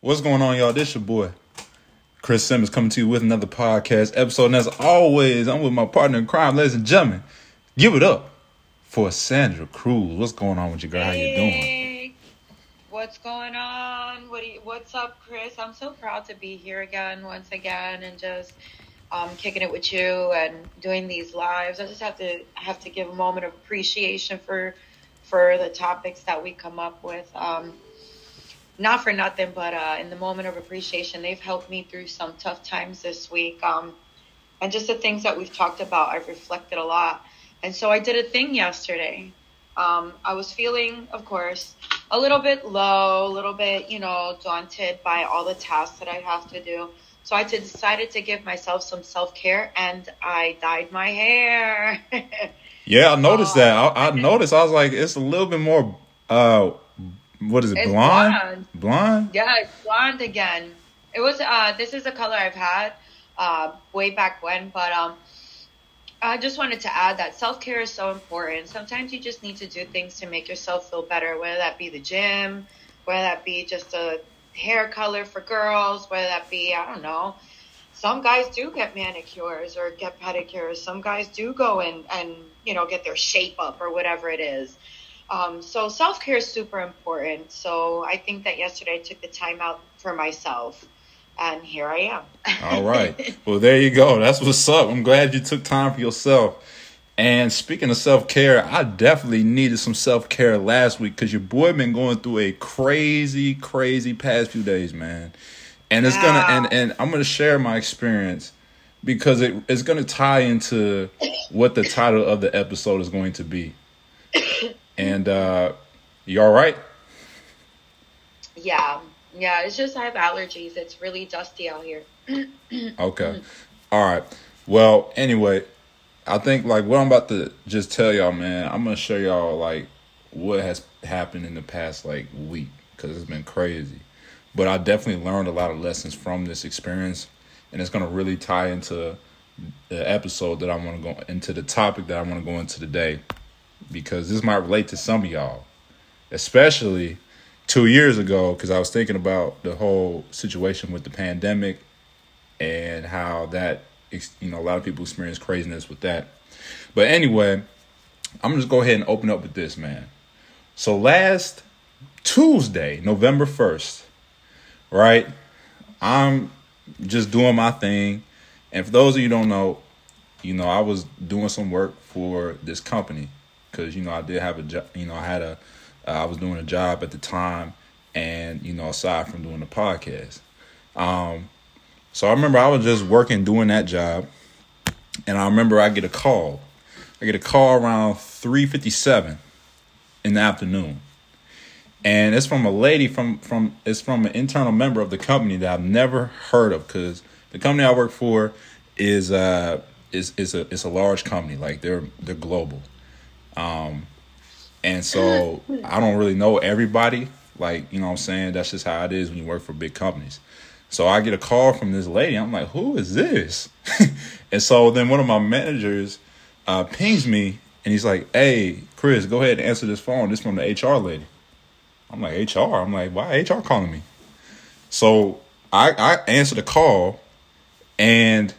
What's going on, y'all? This your boy, Chris Simmons, coming to you with another podcast episode. And as always, I'm with my partner in crime, ladies and gentlemen. Give it up for Sandra Cruz. What's going on with you, girl? How you doing? What's going on? What you, what's up, Chris? I'm so proud to be here again, once again, and just um, kicking it with you and doing these lives. I just have to have to give a moment of appreciation for for the topics that we come up with. Um, not for nothing, but uh, in the moment of appreciation, they've helped me through some tough times this week. Um, and just the things that we've talked about, I've reflected a lot. And so I did a thing yesterday. Um, I was feeling, of course, a little bit low, a little bit, you know, daunted by all the tasks that I have to do. So I decided to give myself some self care and I dyed my hair. Yeah, I noticed Oh, that. I, I noticed. I was like, it's a little bit more. Uh, what is it? It's Blonde? blonde. Blonde? Yeah, it's blonde again. It was uh this is a color I've had uh way back when, but um I just wanted to add that self care is so important. Sometimes you just need to do things to make yourself feel better, whether that be the gym, whether that be just a hair color for girls, whether that be, I don't know. Some guys do get manicures or get pedicures. Some guys do go and, and you know, get their shape up or whatever it is. Um, so self care is super important. So I think that yesterday I took the time out for myself, and here I am. All right. Well, there you go. That's what's up. I'm glad you took time for yourself. And speaking of self care, I definitely needed some self care last week because your boy been going through a crazy, crazy past few days, man. And it's gonna and and I'm gonna share my experience because it, it's gonna tie into what the title of the episode is going to be. And uh you all right? yeah, yeah. It's just I have allergies. It's really dusty out here. Okay. All right. Well, anyway, I think like what I'm about to just tell y'all, man, I'm gonna show y'all like what has happened in the past like week because it's been crazy. But I definitely learned a lot of lessons from this experience, and it's gonna really tie into the episode that I want to go into the topic that I want to go into today because this might relate to some of y'all, especially two years ago because I was thinking about the whole situation with the pandemic and how that you know a lot of people experience craziness with that. But anyway, I'm just go ahead and open up with this, man. So last Tuesday, November 1st, right? I'm just doing my thing. And for those of you don't know, you know, I was doing some work for this company because you know I did have a job. You know, I had a, uh, I was doing a job at the time, and you know, aside from doing the podcast, um, so I remember I was just working doing that job, and I remember I get a call. I get a call around three fifty seven in the afternoon, and it's from a lady from from it's from an internal member of the company that I've never heard of because the company I work for is uh is is a it's a large company like they're they're global, um, and so I don't really know everybody like you know what I'm saying that's just how it is when you work for big companies. So I get a call from this lady. I'm like, who is this? and so then one of my managers uh, pings me and he's like, hey, Chris, go ahead and answer this phone. This from the HR lady. I'm like, HR? I'm like, why HR calling me? So I, I answer the call and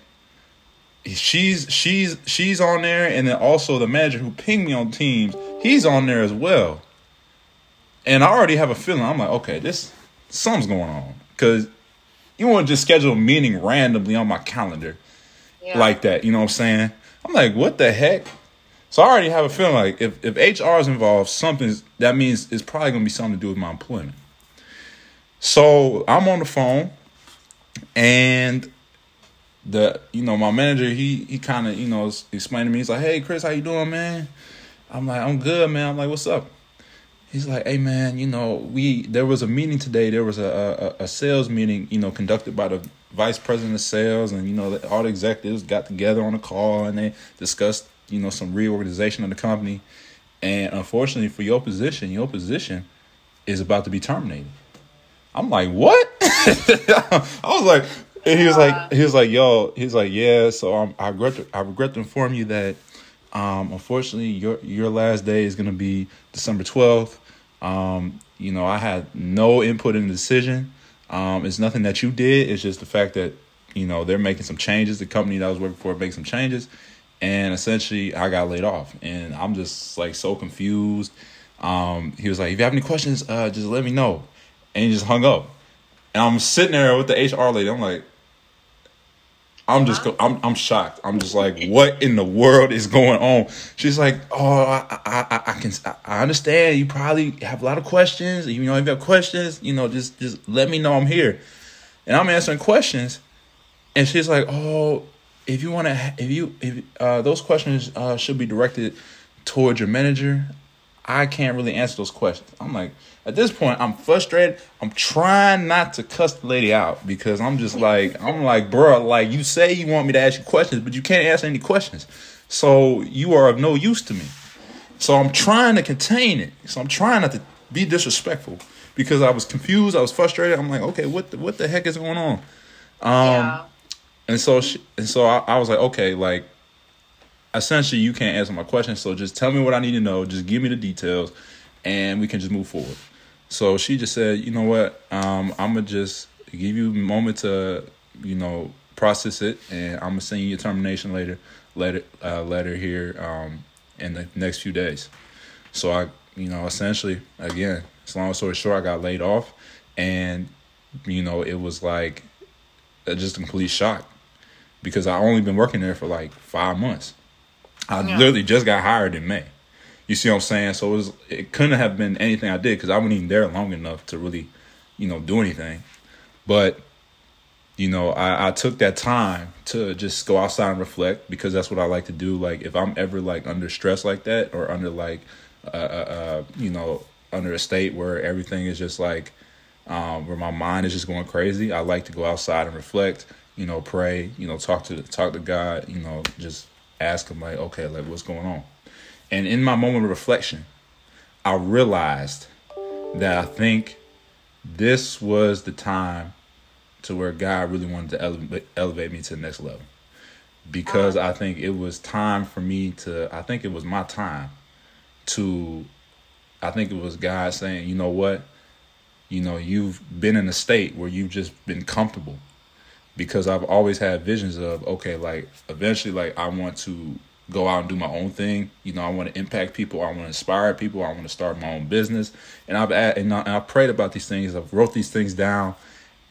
she's she's she's on there and then also the manager who pinged me on Teams, he's on there as well. And I already have a feeling. I'm like, okay, this something's going on. Cause you want to just schedule a meeting randomly on my calendar Yeah. like that. You know what I'm saying? I'm like, what the heck? So I already have a feeling like if, if HR is involved, something's that means it's probably gonna be something to do with my employment. So I'm on the phone and the you know, my manager, he he kinda, you know, explained to me, he's like, Hey Chris, how you doing, man? I'm like, I'm good, man. I'm like, what's up? He's like, hey man, you know, we there was a meeting today. There was a a, a sales meeting, you know, conducted by the vice president of sales, and you know, all the executives got together on a call and they discussed, you know, some reorganization of the company. And unfortunately for your position, your position is about to be terminated. I'm like, what? I was like, and he was like, he was like, yo, he's like, yeah. So um, I regret, to, I regret to inform you that, um, unfortunately, your your last day is gonna be December twelfth. Um, you know, I had no input in the decision. Um, it's nothing that you did. It's just the fact that you know they're making some changes. The company that I was working for making some changes, and essentially I got laid off, and I'm just like so confused. Um, he was like, "If you have any questions, uh, just let me know," and he just hung up. And I'm sitting there with the HR lady. I'm like, I'm just, I'm, I'm shocked. I'm just like, what in the world is going on? She's like, oh, I, I, I can, I understand. You probably have a lot of questions. You know, if you have questions, you know, just, just let me know I'm here. And I'm answering questions, and she's like, oh, if you want to, if you, if uh, those questions uh, should be directed towards your manager. I can't really answer those questions. I'm like, at this point, I'm frustrated. I'm trying not to cuss the lady out because I'm just like, I'm like, bro, like you say you want me to ask you questions, but you can't ask any questions. So you are of no use to me. So I'm trying to contain it. So I'm trying not to be disrespectful because I was confused. I was frustrated. I'm like, okay, what the, what the heck is going on? Um, yeah. And so she, and so I, I was like, okay, like essentially you can't answer my question so just tell me what i need to know just give me the details and we can just move forward so she just said you know what um, i'm gonna just give you a moment to you know process it and i'm gonna send you a termination later letter uh, letter here um, in the next few days so i you know essentially again as long story short i got laid off and you know it was like just a complete shock because i only been working there for like five months I yeah. literally just got hired in May. You see what I'm saying? So it was it couldn't have been anything I did because I wasn't even there long enough to really, you know, do anything. But you know, I, I took that time to just go outside and reflect because that's what I like to do. Like if I'm ever like under stress like that or under like, uh, uh, uh you know, under a state where everything is just like, um, where my mind is just going crazy, I like to go outside and reflect. You know, pray. You know, talk to talk to God. You know, just ask him like, okay, like what's going on? And in my moment of reflection, I realized that I think this was the time to where God really wanted to elevate, elevate me to the next level. Because uh-huh. I think it was time for me to, I think it was my time to, I think it was God saying, you know what? You know, you've been in a state where you've just been comfortable because I've always had visions of okay, like eventually, like I want to go out and do my own thing. You know, I want to impact people. I want to inspire people. I want to start my own business. And I've and I, and I prayed about these things. I've wrote these things down,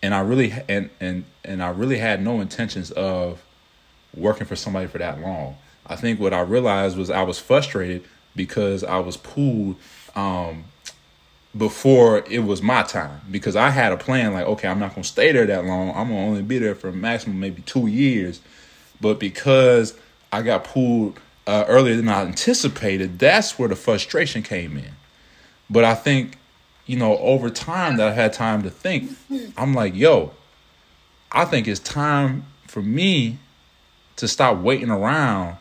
and I really and and and I really had no intentions of working for somebody for that long. I think what I realized was I was frustrated because I was pulled um, before it was my time because I had a plan like, okay, I'm not going to stay there that long. I'm going to only be there for maximum maybe two years. But because I got pulled uh, earlier than I anticipated, that's where the frustration came in. But I think, you know, over time that I had time to think, I'm like, yo, I think it's time for me to stop waiting around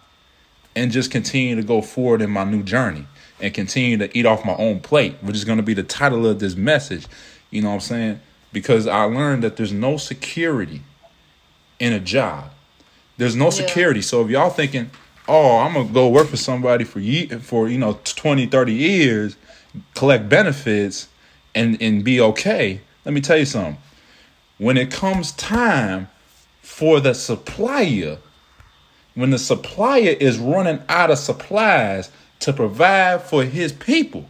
and just continue to go forward in my new journey and continue to eat off my own plate, which is going to be the title of this message. You know what I'm saying? Because I learned that there's no security in a job. There's no security. So if y'all thinking, "Oh, I'm going to go work for somebody for ye- for, you know, 20, 30 years, collect benefits and and be okay." Let me tell you something. When it comes time for the supplier, when the supplier is running out of supplies, to provide for his people,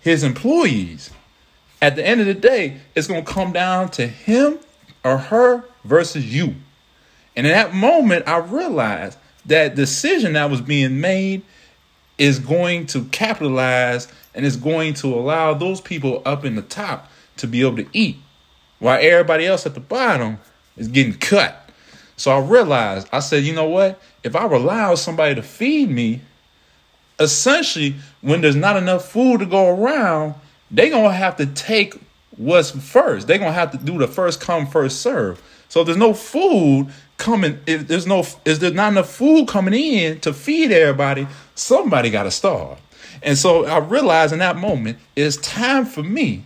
his employees. At the end of the day, it's going to come down to him or her versus you. And in that moment, I realized that decision that was being made is going to capitalize and is going to allow those people up in the top to be able to eat while everybody else at the bottom is getting cut. So I realized, I said, you know what? If I allow somebody to feed me, essentially, when there's not enough food to go around, they're gonna have to take what's first. They're gonna have to do the first come, first serve. So if there's no food coming, if there's no if there's not enough food coming in to feed everybody, somebody gotta starve. And so I realized in that moment it's time for me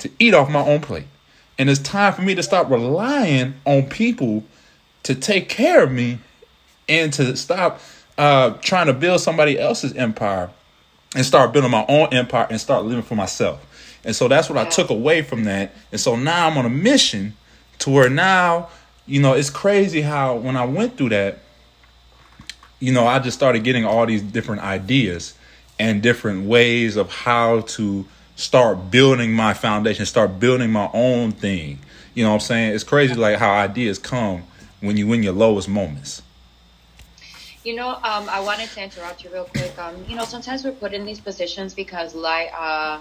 to eat off my own plate. And it's time for me to stop relying on people to take care of me and to stop uh, trying to build somebody else's empire and start building my own empire and start living for myself. And so that's what I took away from that. And so now I'm on a mission to where now, you know, it's crazy how when I went through that, you know, I just started getting all these different ideas and different ways of how to start building my foundation, start building my own thing. You know what I'm saying? It's crazy like how ideas come when you win your lowest moments. You know, um, I wanted to interrupt you real quick. Um, you know, sometimes we're put in these positions because, like, uh,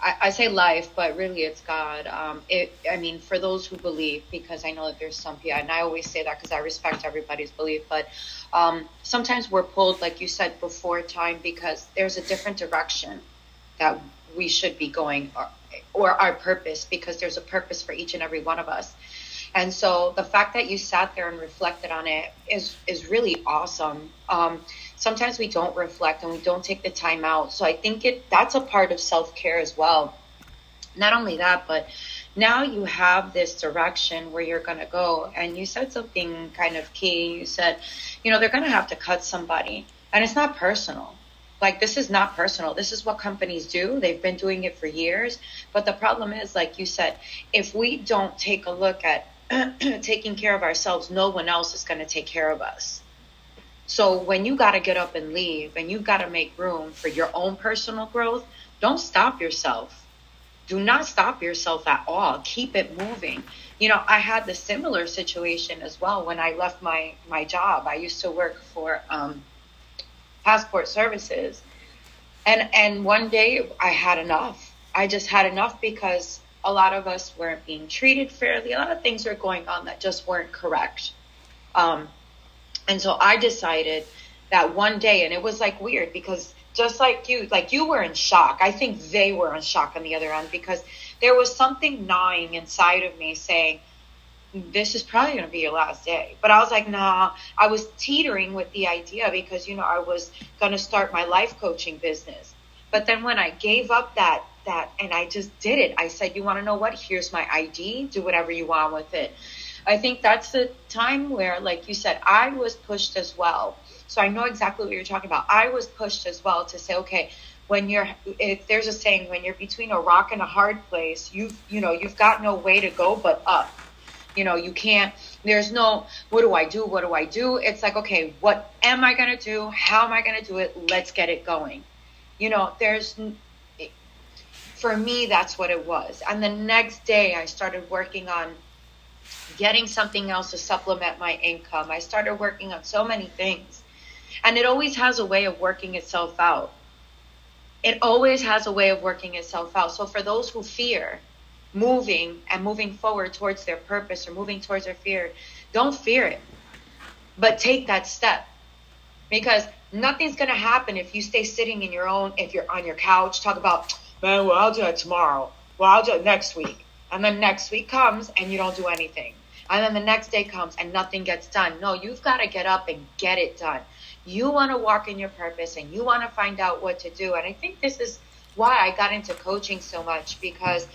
I, I, say life, but really it's God. Um, it, I mean, for those who believe, because I know that there's some people, and I always say that because I respect everybody's belief, but um, sometimes we're pulled, like you said before, time because there's a different direction that we should be going, or, or our purpose, because there's a purpose for each and every one of us. And so the fact that you sat there and reflected on it is is really awesome. Um, sometimes we don't reflect and we don't take the time out. So I think it that's a part of self care as well. Not only that, but now you have this direction where you're going to go. And you said something kind of key. You said, you know, they're going to have to cut somebody, and it's not personal. Like this is not personal. This is what companies do. They've been doing it for years. But the problem is, like you said, if we don't take a look at taking care of ourselves, no one else is going to take care of us. So when you got to get up and leave and you got to make room for your own personal growth, don't stop yourself. Do not stop yourself at all. Keep it moving. You know, I had the similar situation as well when I left my my job. I used to work for um, passport services, and and one day I had enough. I just had enough because a lot of us weren't being treated fairly. A lot of things were going on that just weren't correct. Um, and so I decided that one day, and it was like weird because just like you, like you were in shock. I think they were in shock on the other end because there was something gnawing inside of me saying, this is probably going to be your last day. But I was like, nah, I was teetering with the idea because, you know, I was going to start my life coaching business. But then when I gave up that that and I just did it. I said, You want to know what? Here's my ID. Do whatever you want with it. I think that's the time where, like you said, I was pushed as well. So I know exactly what you're talking about. I was pushed as well to say, okay, when you're, if there's a saying, when you're between a rock and a hard place, you've, you know, you've got no way to go but up. You know, you can't, there's no, what do I do? What do I do? It's like, okay, what am I going to do? How am I going to do it? Let's get it going. You know, there's, for me, that's what it was. And the next day, I started working on getting something else to supplement my income. I started working on so many things. And it always has a way of working itself out. It always has a way of working itself out. So for those who fear moving and moving forward towards their purpose or moving towards their fear, don't fear it. But take that step. Because nothing's going to happen if you stay sitting in your own, if you're on your couch, talk about, man, well, I'll do it tomorrow. Well, I'll do it next week. And then next week comes and you don't do anything. And then the next day comes and nothing gets done. No, you've got to get up and get it done. You want to walk in your purpose and you want to find out what to do. And I think this is why I got into coaching so much because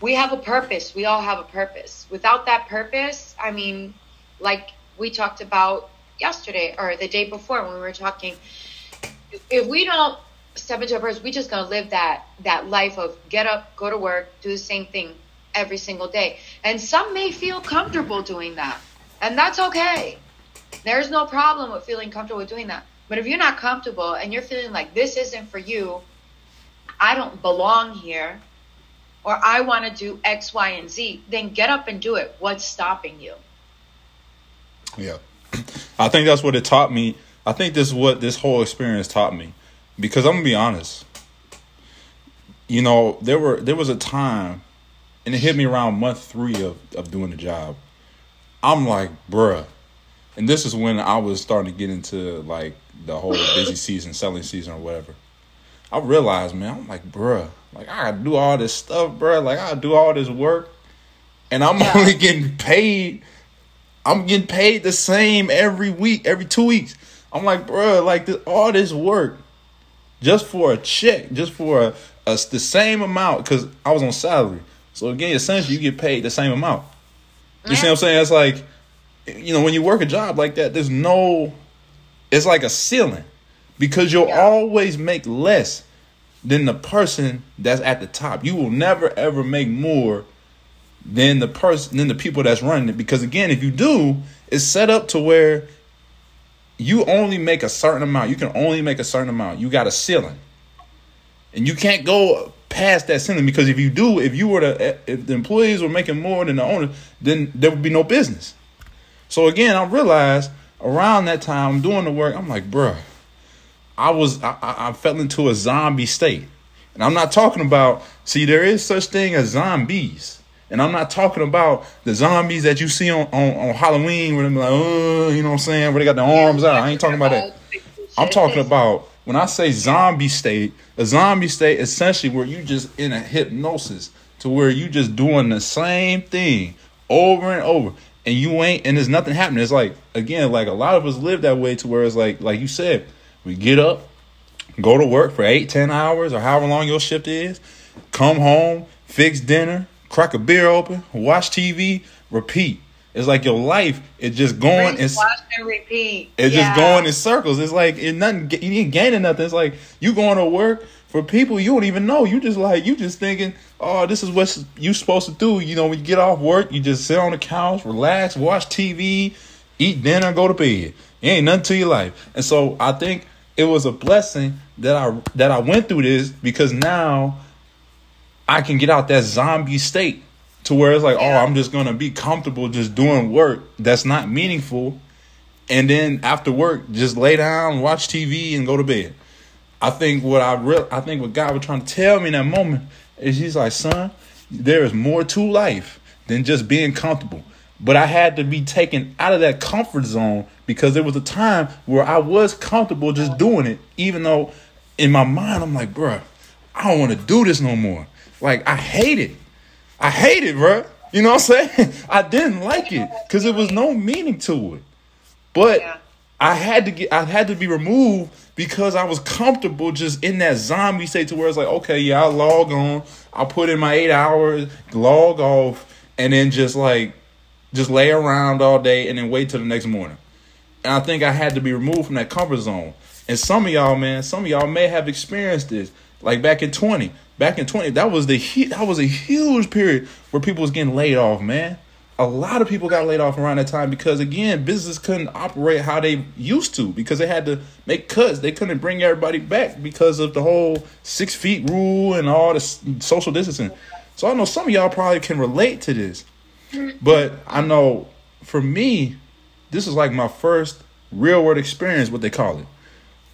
we have a purpose. We all have a purpose. Without that purpose, I mean, like we talked about yesterday or the day before when we were talking, if we don't step into our purpose, we just gonna live that that life of get up, go to work, do the same thing every single day. And some may feel comfortable doing that. And that's okay. There's no problem with feeling comfortable doing that. But if you're not comfortable and you're feeling like this isn't for you, I don't belong here, or I want to do X, Y, and Z, then get up and do it. What's stopping you? Yeah. I think that's what it taught me. I think this is what this whole experience taught me because I'm gonna be honest. You know, there were there was a time, and it hit me around month three of of doing the job. I'm like, bruh, and this is when I was starting to get into like the whole busy season, selling season, or whatever. I realized, man, I'm like, bruh, like I gotta do all this stuff, bruh. Like I do all this work, and I'm only getting paid. I'm getting paid the same every week, every two weeks. I'm like, bruh, like this, all this work just for a check, just for a, a the same amount because I was on salary. So again, essentially, you get paid the same amount. You yeah. see what I'm saying? It's like, you know, when you work a job like that, there's no, it's like a ceiling because you'll yeah. always make less. than the person that's at the top. You will never ever make more than the person than the people that's running it. Because again, if you do, it's set up to where you only make a certain amount. You can only make a certain amount. You got a ceiling. And you can't go past that ceiling because if you do, if you were to if the employees were making more than the owner, then there would be no business. So again, I realized around that time I'm doing the work, I'm like, bruh, I was I, I fell into a zombie state. And I'm not talking about see, there is such thing as zombies. And I'm not talking about the zombies that you see on, on, on Halloween where they're like, oh, you know what I'm saying, where they got the arms out. I ain't talking about that. I'm talking about when I say zombie state, a zombie state essentially where you just in a hypnosis to where you just doing the same thing over and over and you ain't and there's nothing happening. It's like again, like a lot of us live that way to where it's like like you said, we get up, go to work for eight, ten hours or however long your shift is, come home, fix dinner, crack a beer open, watch TV, repeat. It's like your life is just going and watch and repeat. It's yeah. just going in circles. It's like it nothing. You ain't gaining nothing. It's like you going to work for people you don't even know. You just like you just thinking, oh, this is what you supposed to do. You know, when you get off work, you just sit on the couch, relax, watch TV, eat dinner, go to bed. It ain't nothing to your life. And so I think it was a blessing that I that I went through this because now I can get out that zombie state to where it's like, oh, I'm just gonna be comfortable just doing work that's not meaningful, and then after work, just lay down, watch TV, and go to bed. I think what I real, I think what God was trying to tell me in that moment is He's like, son, there is more to life than just being comfortable. But I had to be taken out of that comfort zone because there was a time where I was comfortable just doing it, even though in my mind I'm like, bruh, I don't want to do this no more. Like I hate it. I hate it, bro. You know what I'm saying? I didn't like it because there was no meaning to it. But yeah. I had to get I had to be removed because I was comfortable just in that zombie state to where it's like, okay, yeah, I log on, I'll put in my eight hours, log off, and then just like just lay around all day and then wait till the next morning. And I think I had to be removed from that comfort zone. And some of y'all, man, some of y'all may have experienced this. Like back in 20, back in 20, that was the that was a huge period where people was getting laid off, man. A lot of people got laid off around that time because again, business couldn't operate how they used to because they had to make cuts. They couldn't bring everybody back because of the whole six feet rule and all the social distancing. So I know some of y'all probably can relate to this, but I know for me, this is like my first real world experience, what they call it,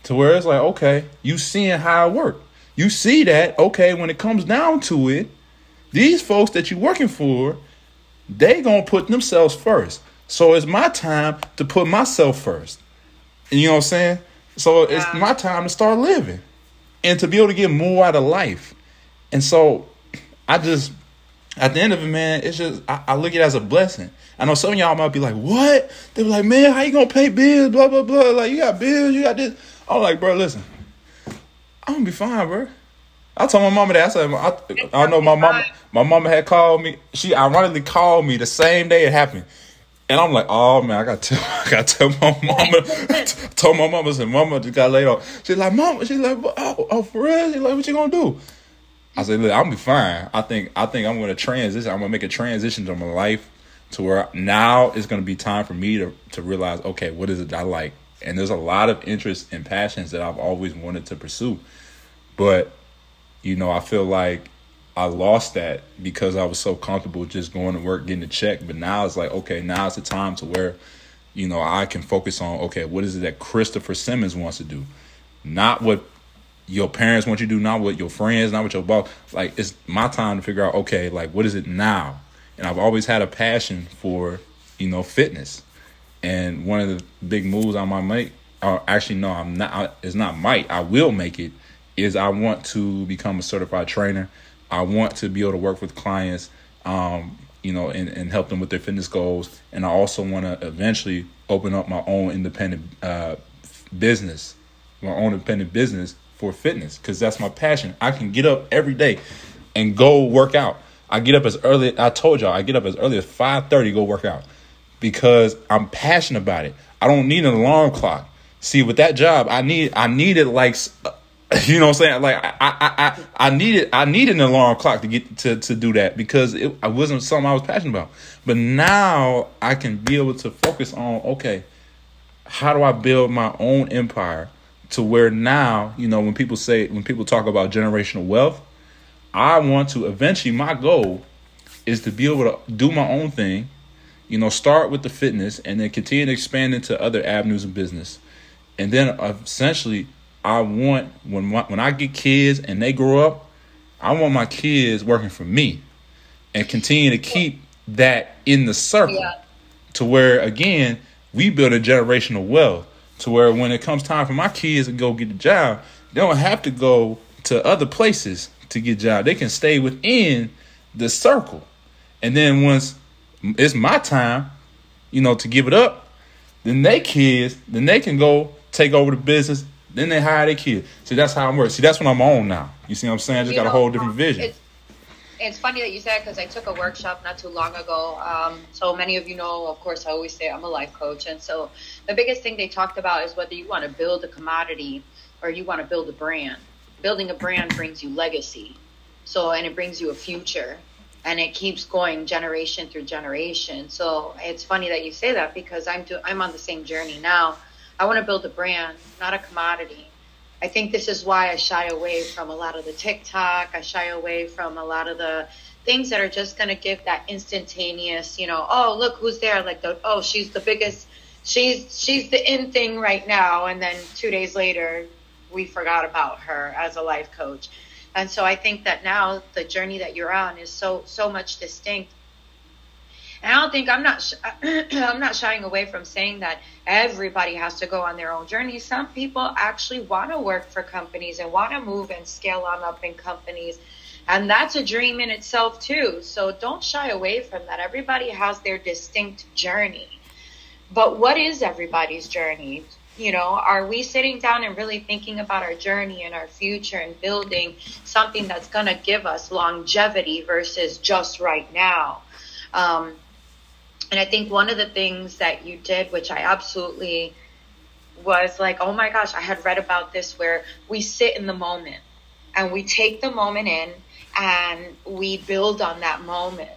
to where it's like, okay, you seeing how it worked you see that, okay, when it comes down to it, these folks that you're working for, they gonna put themselves first. So it's my time to put myself first. You know what I'm saying? So it's my time to start living and to be able to get more out of life. And so I just at the end of it, man, it's just I, I look at it as a blessing. I know some of y'all might be like, "What?" They be like, "Man, how you gonna pay bills?" Blah blah blah. Like you got bills, you got this. I'm like, bro, listen. I'm gonna be fine, bro. I told my mama that. I said, I, I know my mama. My mama had called me. She ironically called me the same day it happened, and I'm like, oh man, I got to, I got to tell my mama. told my mama, said, mama just got laid off. She's like, mama. She's like, oh, oh for real? She's like, what you gonna do? I said, look, I'm gonna be fine. I think, I think I'm gonna transition. I'm gonna make a transition to my life to where now it's gonna be time for me to to realize, okay, what is it I like? And there's a lot of interests and passions that I've always wanted to pursue. But, you know, I feel like I lost that because I was so comfortable just going to work, getting a check. But now it's like, okay, now it's the time to where, you know, I can focus on, okay, what is it that Christopher Simmons wants to do? Not what your parents want you to do, not what your friends, not what your boss. Like, it's my time to figure out, okay, like, what is it now? And I've always had a passion for, you know, fitness. And one of the big moves I might make, or actually no, I'm not. It's not might. I will make it. Is I want to become a certified trainer. I want to be able to work with clients, um, you know, and, and help them with their fitness goals. And I also want to eventually open up my own independent uh, business, my own independent business for fitness, because that's my passion. I can get up every day and go work out. I get up as early. I told y'all I get up as early as five thirty. Go work out because I'm passionate about it. I don't need an alarm clock. See, with that job, I need I needed like You know what I'm saying? Like I, I, I, I needed, I needed an alarm clock to get to to do that because it, I wasn't something I was passionate about. But now I can be able to focus on okay, how do I build my own empire to where now you know when people say when people talk about generational wealth, I want to eventually my goal is to be able to do my own thing, you know, start with the fitness and then continue to expand into other avenues of business, and then uh, essentially I want when my, when I get kids and they grow up, I want my kids working for me, and continue to keep that in the circle, yeah. to where again we build a generational wealth. To where when it comes time for my kids to go get a job, they don't have to go to other places to get a job. They can stay within the circle, and then once it's my time, you know, to give it up, then they kids, then they can go take over the business then they hire their kids. See, that's how I'm working. See, that's what I'm on now. You see what I'm saying? I just you got know, a whole different vision. It's, it's funny that you said because I took a workshop not too long ago. Um, so many of you know, of course, I always say I'm a life coach, and so the biggest thing they talked about is whether you want to build a commodity or you want to build a brand. Building a brand brings you legacy, so and it brings you a future, and it keeps going generation through generation. So it's funny that you say that because I'm do, I'm on the same journey now I want to build a brand, not a commodity. I think this is why I shy away from a lot of the TikTok. I shy away from a lot of the things that are just going to give that instantaneous, you know, oh, look who's there. Like, the, oh, she's the biggest, she's, she's the in thing right now. And then two days later, we forgot about her as a life coach. And so I think that now the journey that you're on is so, so much distinct and I don't think I'm not I'm not shying away from saying that everybody has to go on their own journey. Some people actually want to work for companies and want to move and scale on up in companies. And that's a dream in itself too. So don't shy away from that. Everybody has their distinct journey. But what is everybody's journey? You know, are we sitting down and really thinking about our journey and our future and building something that's going to give us longevity versus just right now? Um, and I think one of the things that you did, which I absolutely was like, oh my gosh, I had read about this where we sit in the moment and we take the moment in and we build on that moment.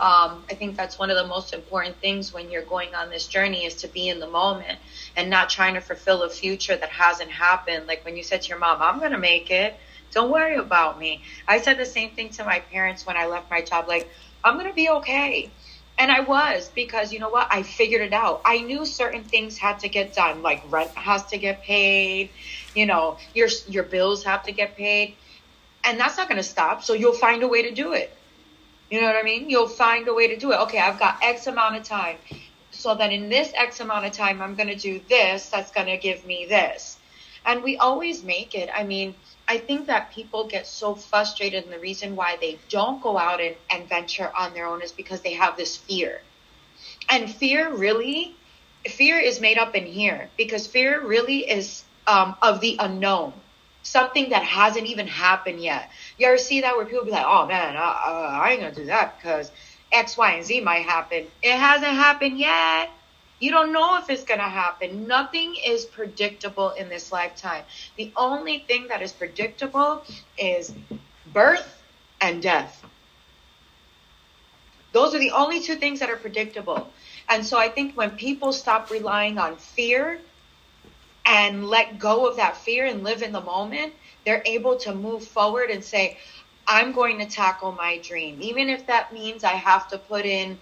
Um, I think that's one of the most important things when you're going on this journey is to be in the moment and not trying to fulfill a future that hasn't happened. Like when you said to your mom, I'm going to make it. Don't worry about me. I said the same thing to my parents when I left my job. Like, I'm going to be okay. And I was because you know what? I figured it out. I knew certain things had to get done, like rent has to get paid, you know, your your bills have to get paid. And that's not going to stop, so you'll find a way to do it. You know what I mean? You'll find a way to do it. Okay, I've got X amount of time. So that in this X amount of time I'm going to do this that's going to give me this. And we always make it. I mean, I think that people get so frustrated, and the reason why they don't go out and, and venture on their own is because they have this fear. And fear really, fear is made up in here because fear really is um, of the unknown, something that hasn't even happened yet. You ever see that where people be like, oh man, uh, uh, I ain't gonna do that because X, Y, and Z might happen. It hasn't happened yet. You don't know if it's going to happen. Nothing is predictable in this lifetime. The only thing that is predictable is birth and death. Those are the only two things that are predictable. And so I think when people stop relying on fear and let go of that fear and live in the moment, they're able to move forward and say, I'm going to tackle my dream. Even if that means I have to put in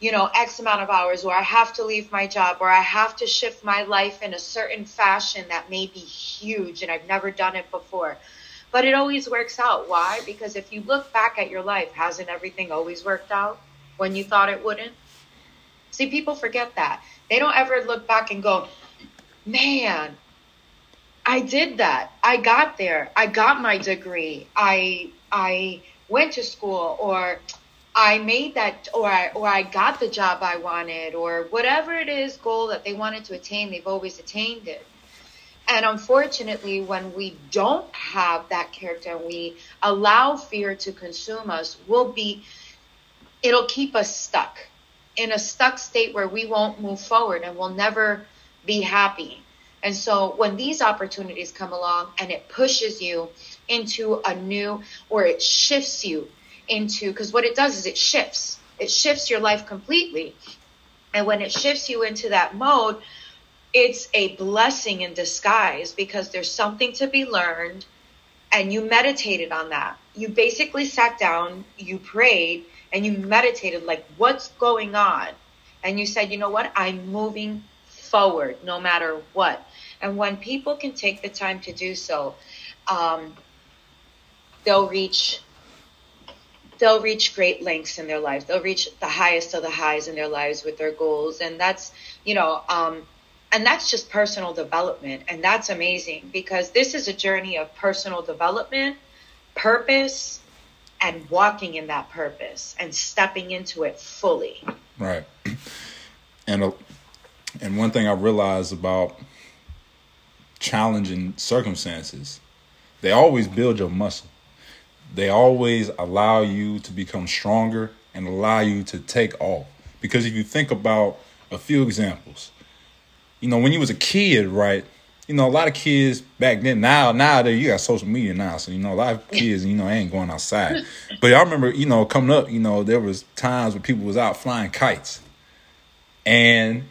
you know, X amount of hours, or I have to leave my job, or I have to shift my life in a certain fashion that may be huge and I've never done it before. But it always works out. Why? Because if you look back at your life, hasn't everything always worked out when you thought it wouldn't? See, people forget that. They don't ever look back and go, man, I did that. I got there. I got my degree. I I went to school or I made that or I or I got the job I wanted or whatever it is goal that they wanted to attain, they've always attained it. And unfortunately, when we don't have that character and we allow fear to consume us, we'll be it'll keep us stuck in a stuck state where we won't move forward and we'll never be happy. And so when these opportunities come along and it pushes you into a new, or it shifts you into, because what it does is it shifts, it shifts your life completely. And when it shifts you into that mode, it's a blessing in disguise because there's something to be learned and you meditated on that. You basically sat down, you prayed, and you meditated like, what's going on? And you said, you know what? I'm moving forward no matter what. And when people can take the time to do so, um, they'll reach they'll reach great lengths in their lives. They'll reach the highest of the highs in their lives with their goals, and that's you know, um, and that's just personal development, and that's amazing because this is a journey of personal development, purpose, and walking in that purpose and stepping into it fully. Right, and and one thing I realized about challenging circumstances, they always build your muscle. They always allow you to become stronger and allow you to take off. Because if you think about a few examples, you know, when you was a kid, right? You know, a lot of kids back then. Now, nowadays you got social media now, so you know a lot of kids, you know, ain't going outside. But I remember, you know, coming up, you know, there was times when people was out flying kites, and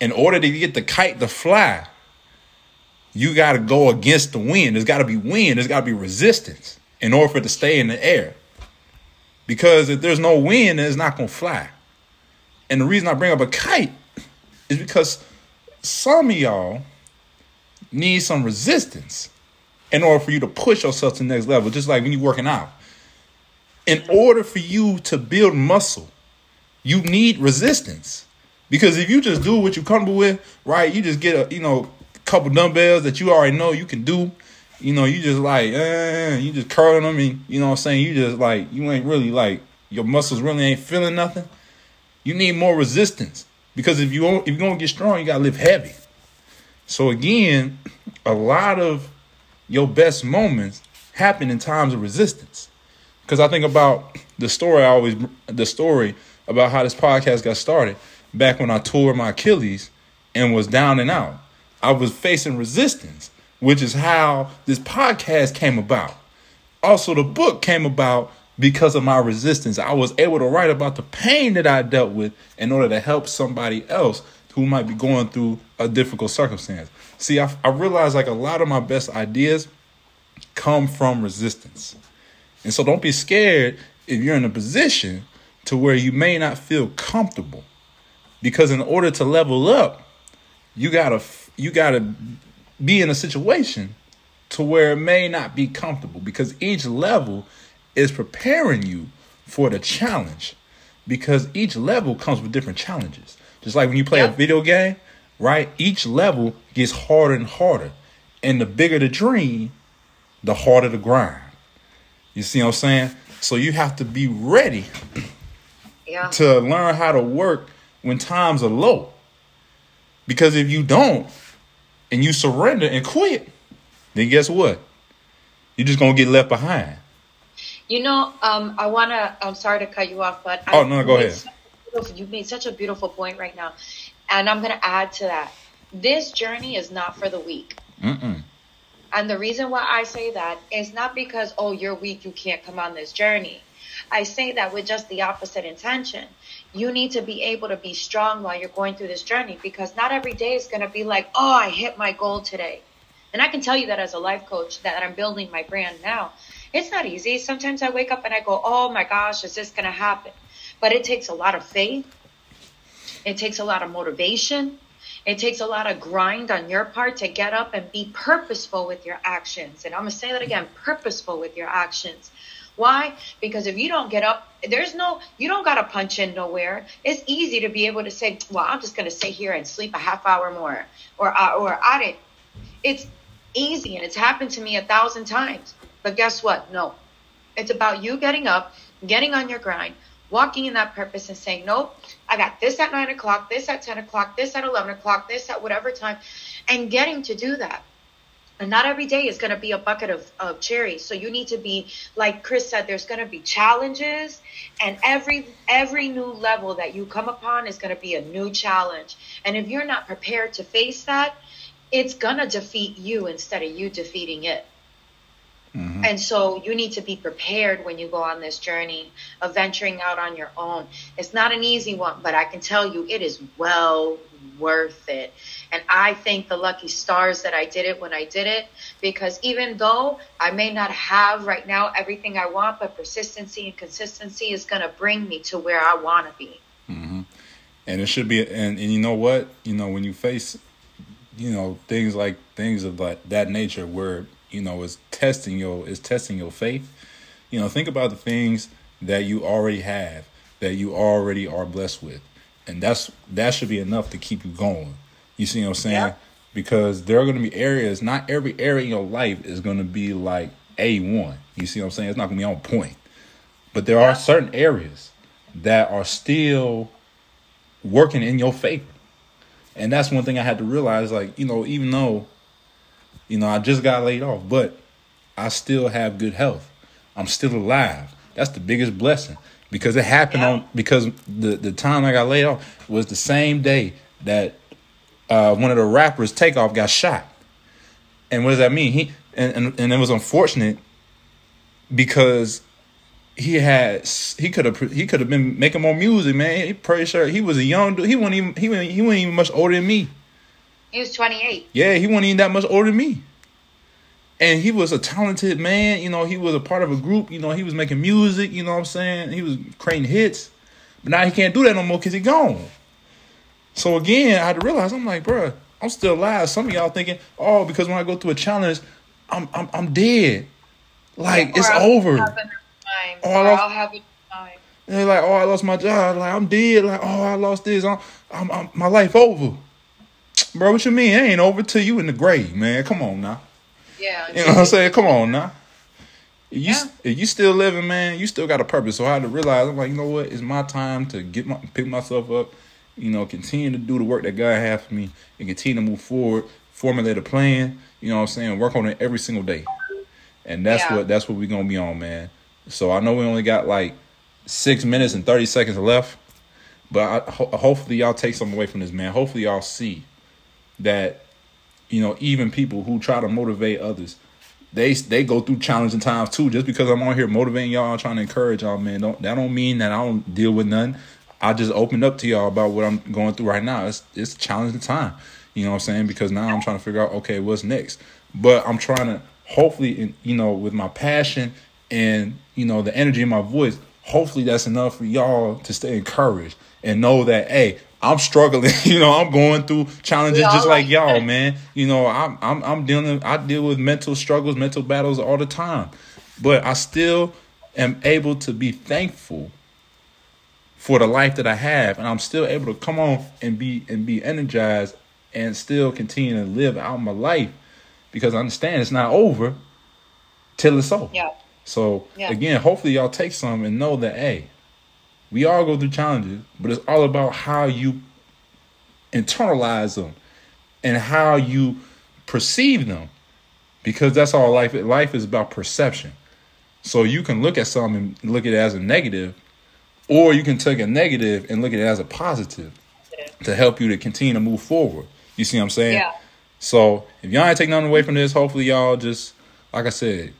in order to get the kite to fly, you got to go against the wind. There's got to be wind. There's got to be resistance in order for it to stay in the air. Because if there's no wind, it's not going to fly. And the reason I bring up a kite is because some of y'all need some resistance in order for you to push yourself to the next level, just like when you're working out. In order for you to build muscle, you need resistance. Because if you just do what you're comfortable with, right, you just get a, you know, couple dumbbells that you already know you can do. You know, you just like, eh, you just curling them and, you know what I'm saying? You just like, you ain't really like, your muscles really ain't feeling nothing. You need more resistance. Because if you if you're gonna get strong, you gotta lift heavy. So again, a lot of your best moments happen in times of resistance. Because I think about the story I always the story about how this podcast got started back when I tore my Achilles and was down and out. I was facing resistance, which is how this podcast came about. Also, the book came about because of my resistance. I was able to write about the pain that I dealt with in order to help somebody else who might be going through a difficult circumstance. See, I, I realized like a lot of my best ideas come from resistance. And so don't be scared if you're in a position to where you may not feel comfortable. Because in order to level up, you gotta you gotta be in a situation to where it may not be comfortable because each level is preparing you for the challenge because each level comes with different challenges. Just like when you play yep. a video game, right? Each level gets harder and harder. And the bigger the dream, the harder the grind. You see what I'm saying? So you have to be ready yeah. to learn how to work when times are low. Because if you don't and you surrender and quit, then guess what? You're just gonna get left behind. You know, um, I wanna. I'm sorry to cut you off, but oh I no, go ahead. You made such a beautiful point right now, and I'm gonna add to that. This journey is not for the weak. Mm-mm. And the reason why I say that is not because oh you're weak, you can't come on this journey. I say that with just the opposite intention. You need to be able to be strong while you're going through this journey because not every day is going to be like, oh, I hit my goal today. And I can tell you that as a life coach that I'm building my brand now. It's not easy. Sometimes I wake up and I go, oh my gosh, is this going to happen? But it takes a lot of faith. It takes a lot of motivation. It takes a lot of grind on your part to get up and be purposeful with your actions. And I'm going to say that again purposeful with your actions. Why? Because if you don't get up, there's no, you don't got to punch in nowhere. It's easy to be able to say, well, I'm just going to sit here and sleep a half hour more or, uh, or I didn't. It's easy and it's happened to me a thousand times. But guess what? No, it's about you getting up, getting on your grind, walking in that purpose and saying, nope, I got this at nine o'clock, this at 10 o'clock, this at 11 o'clock, this at whatever time, and getting to do that. And not every day is going to be a bucket of, of cherries. So you need to be, like Chris said, there's going to be challenges and every, every new level that you come upon is going to be a new challenge. And if you're not prepared to face that, it's gonna defeat you instead of you defeating it. Mm-hmm. And so you need to be prepared when you go on this journey of venturing out on your own. It's not an easy one, but I can tell you it is well worth it. And I thank the lucky stars that I did it when I did it because even though I may not have right now everything I want, but persistency and consistency is going to bring me to where I want to be. Mm-hmm. And it should be, and, and you know what? You know, when you face, you know, things like things of that, that nature where you know is testing your is testing your faith you know think about the things that you already have that you already are blessed with and that's that should be enough to keep you going you see what i'm saying yeah. because there are going to be areas not every area in your life is going to be like a1 you see what i'm saying it's not going to be on point but there yeah. are certain areas that are still working in your favor and that's one thing i had to realize like you know even though you know, I just got laid off, but I still have good health. I'm still alive. That's the biggest blessing because it happened yeah. on because the the time I got laid off was the same day that uh, one of the rappers Takeoff got shot. And what does that mean? He and, and, and it was unfortunate because he had he could have he could have been making more music, man. He pretty sure he was a young dude. He wasn't even he wasn't, he wasn't even much older than me. He was 28. Yeah, he wasn't even that much older than me. And he was a talented man. You know, he was a part of a group. You know, he was making music. You know what I'm saying? He was creating hits. But now he can't do that no more because he gone. So again, I had to realize, I'm like, bro, I'm still alive. Some of y'all thinking, oh, because when I go through a challenge, I'm I'm, I'm dead. Like, or it's I'll over. Have oh, or I'll have a time. they're like, oh, I lost my job. Like, I'm dead. Like, oh, I lost this. I'm, I'm, I'm my life over. Bro, what you mean? It ain't over till you in the grave, man. Come on now. Yeah. You know what I'm saying? Come on now. You, yeah. if you still living, man, you still got a purpose. So I had to realize, I'm like, you know what? It's my time to get my pick myself up. You know, continue to do the work that God has for me, and continue to move forward. Formulate a plan. You know what I'm saying? Work on it every single day, and that's yeah. what that's what we're gonna be on, man. So I know we only got like six minutes and thirty seconds left, but I, ho- hopefully y'all take something away from this, man. Hopefully y'all see that you know even people who try to motivate others. They they go through challenging times too. Just because i'm on here motivating y'all trying to encourage y'all man don't that don't mean that i don't deal with none. I just opened up to y'all about what i'm going through right now. It's it's challenging time you know what i'm saying? Because now i'm trying to figure out okay what's next? But i'm trying to hopefully you know with my passion and you know the energy in my voice hopefully that's enough for y'all to stay encouraged and know that hey I'm struggling. you know, I'm going through challenges just like, y'all, man. You know, I'm I'm I'm dealing. I deal with mental struggles, mental battles all the time, but I still am able to be thankful for the life that I have, and I'm still able to come on and be and be energized and still continue to live out my life because I understand it's not over till it's over. Yeah. So yeah. again, hopefully y'all take some and know that hey, we all go through challenges, but it's all about how you internalize them and how you perceive them. Because that's all life life is about perception. So you can look at something and look at it as a negative, or you can take a negative and look at it as a positive to help you to continue to move forward. You see what I'm saying? Yeah. So if y'all ain't take nothing away from this, hopefully y'all just like I said,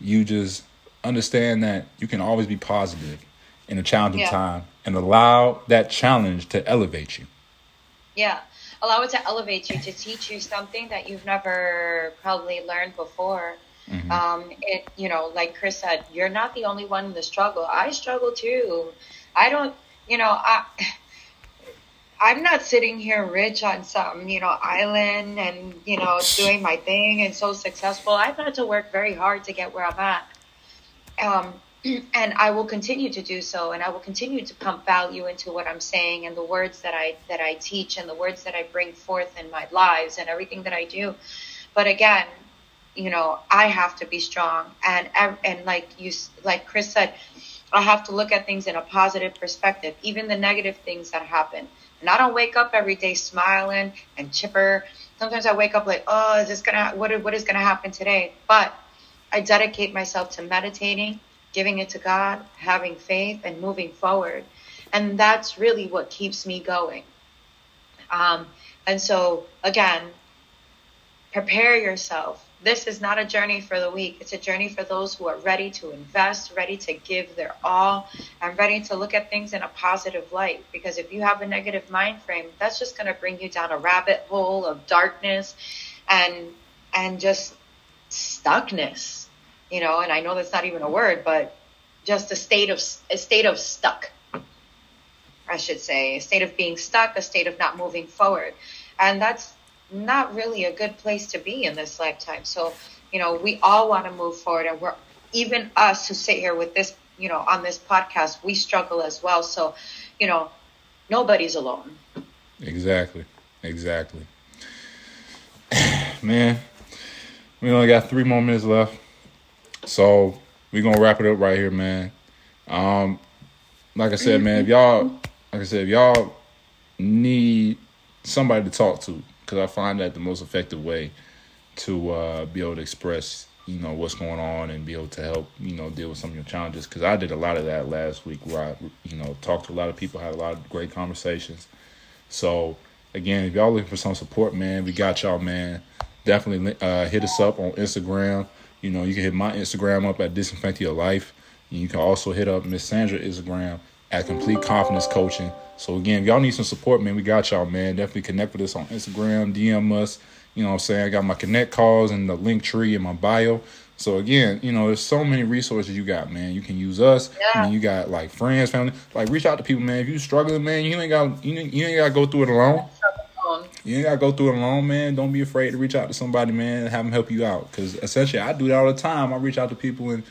you just understand that you can always be positive in a challenging yeah. time and allow that challenge to elevate you. Yeah. Allow it to elevate you, to teach you something that you've never probably learned before. Mm-hmm. Um, it, you know, like Chris said, you're not the only one in the struggle. I struggle too. I don't, you know, I, I'm not sitting here rich on some, you know, island and, you know, doing my thing and so successful. I've had to work very hard to get where I'm at. Um, and I will continue to do so and I will continue to pump value into what I'm saying and the words that I that I teach and the words that I bring forth in my lives and everything that I do. But again, you know, I have to be strong and and like you like Chris said, I have to look at things in a positive perspective, even the negative things that happen. And I don't wake up every day smiling and chipper. Sometimes I wake up like, "Oh, is this to what what is going to happen today?" But I dedicate myself to meditating giving it to God, having faith, and moving forward. And that's really what keeps me going. Um, and so, again, prepare yourself. This is not a journey for the weak. It's a journey for those who are ready to invest, ready to give their all, and ready to look at things in a positive light. Because if you have a negative mind frame, that's just going to bring you down a rabbit hole of darkness and and just stuckness. You know, and I know that's not even a word, but just a state of a state of stuck. I should say, a state of being stuck, a state of not moving forward. And that's not really a good place to be in this lifetime. So, you know, we all want to move forward and we're even us who sit here with this, you know, on this podcast, we struggle as well. So, you know, nobody's alone. Exactly. Exactly. Man, we only got three more minutes left. So we're gonna wrap it up right here, man. Um, like I said, man, if y'all like I said, if y'all need somebody to talk to, because I find that the most effective way to uh, be able to express, you know, what's going on and be able to help, you know, deal with some of your challenges. Because I did a lot of that last week, where I, you know, talked to a lot of people, had a lot of great conversations. So again, if y'all looking for some support, man, we got y'all, man. Definitely uh, hit us up on Instagram. You know, you can hit my Instagram up at Disinfect Your Life. And you can also hit up Miss Sandra Instagram at Complete Confidence Coaching. So again, if y'all need some support, man, we got y'all, man. Definitely connect with us on Instagram, DM us. You know what I'm saying? I got my connect calls and the Linktree in my bio. So again, you know, there's so many resources you got, man. You can use us. Yeah. I mean, you got like friends, family. Like reach out to people, man. If you struggling, man, you ain't got you ain't, you ain't got to go through it alone. You ain't got to go through it alone, man. Don't be afraid to reach out to somebody, man. have them help you out. Because essentially, I do that all the time. I reach out to people and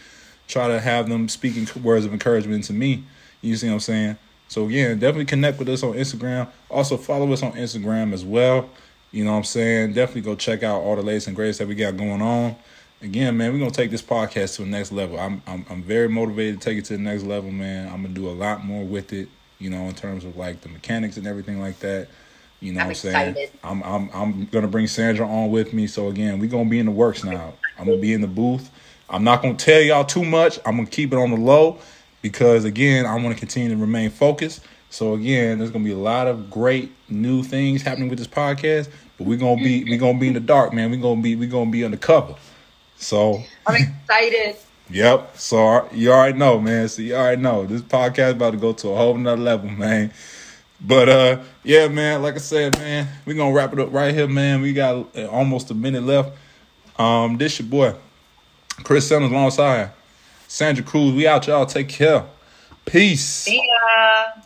try to have them speaking words of encouragement to me. You see what I'm saying? So again, definitely connect with us on Instagram. Also follow us on Instagram as well. You know what I'm saying? Definitely go check out all the latest and greatest that we got going on. Again, man, we're gonna take this podcast to the next level. I'm I'm I'm very motivated to take it to the next level, man. I'm gonna do a lot more with it, you know, in terms of like the mechanics and everything like that. You know I'm what I'm excited. saying? I'm I'm I'm gonna bring Sandra on with me. So again, we're gonna be in the works now. I'm gonna be in the booth. I'm not gonna tell y'all too much. I'm gonna keep it on the low because again, I want to continue to remain focused. So again, there's gonna be a lot of great new things happening with this podcast, but we're gonna be mm-hmm. we're gonna be in the dark, man. We're gonna be we're gonna be undercover. So I'm excited. Yep. So you already know, man. So you already know this podcast about to go to a whole nother level, man. But uh, yeah, man. Like I said, man, we're gonna wrap it up right here, man. We got uh, almost a minute left. Um, this your boy, Chris Simmons alongside. Sandra Cruz, we out, y'all. Take care. Peace. See ya.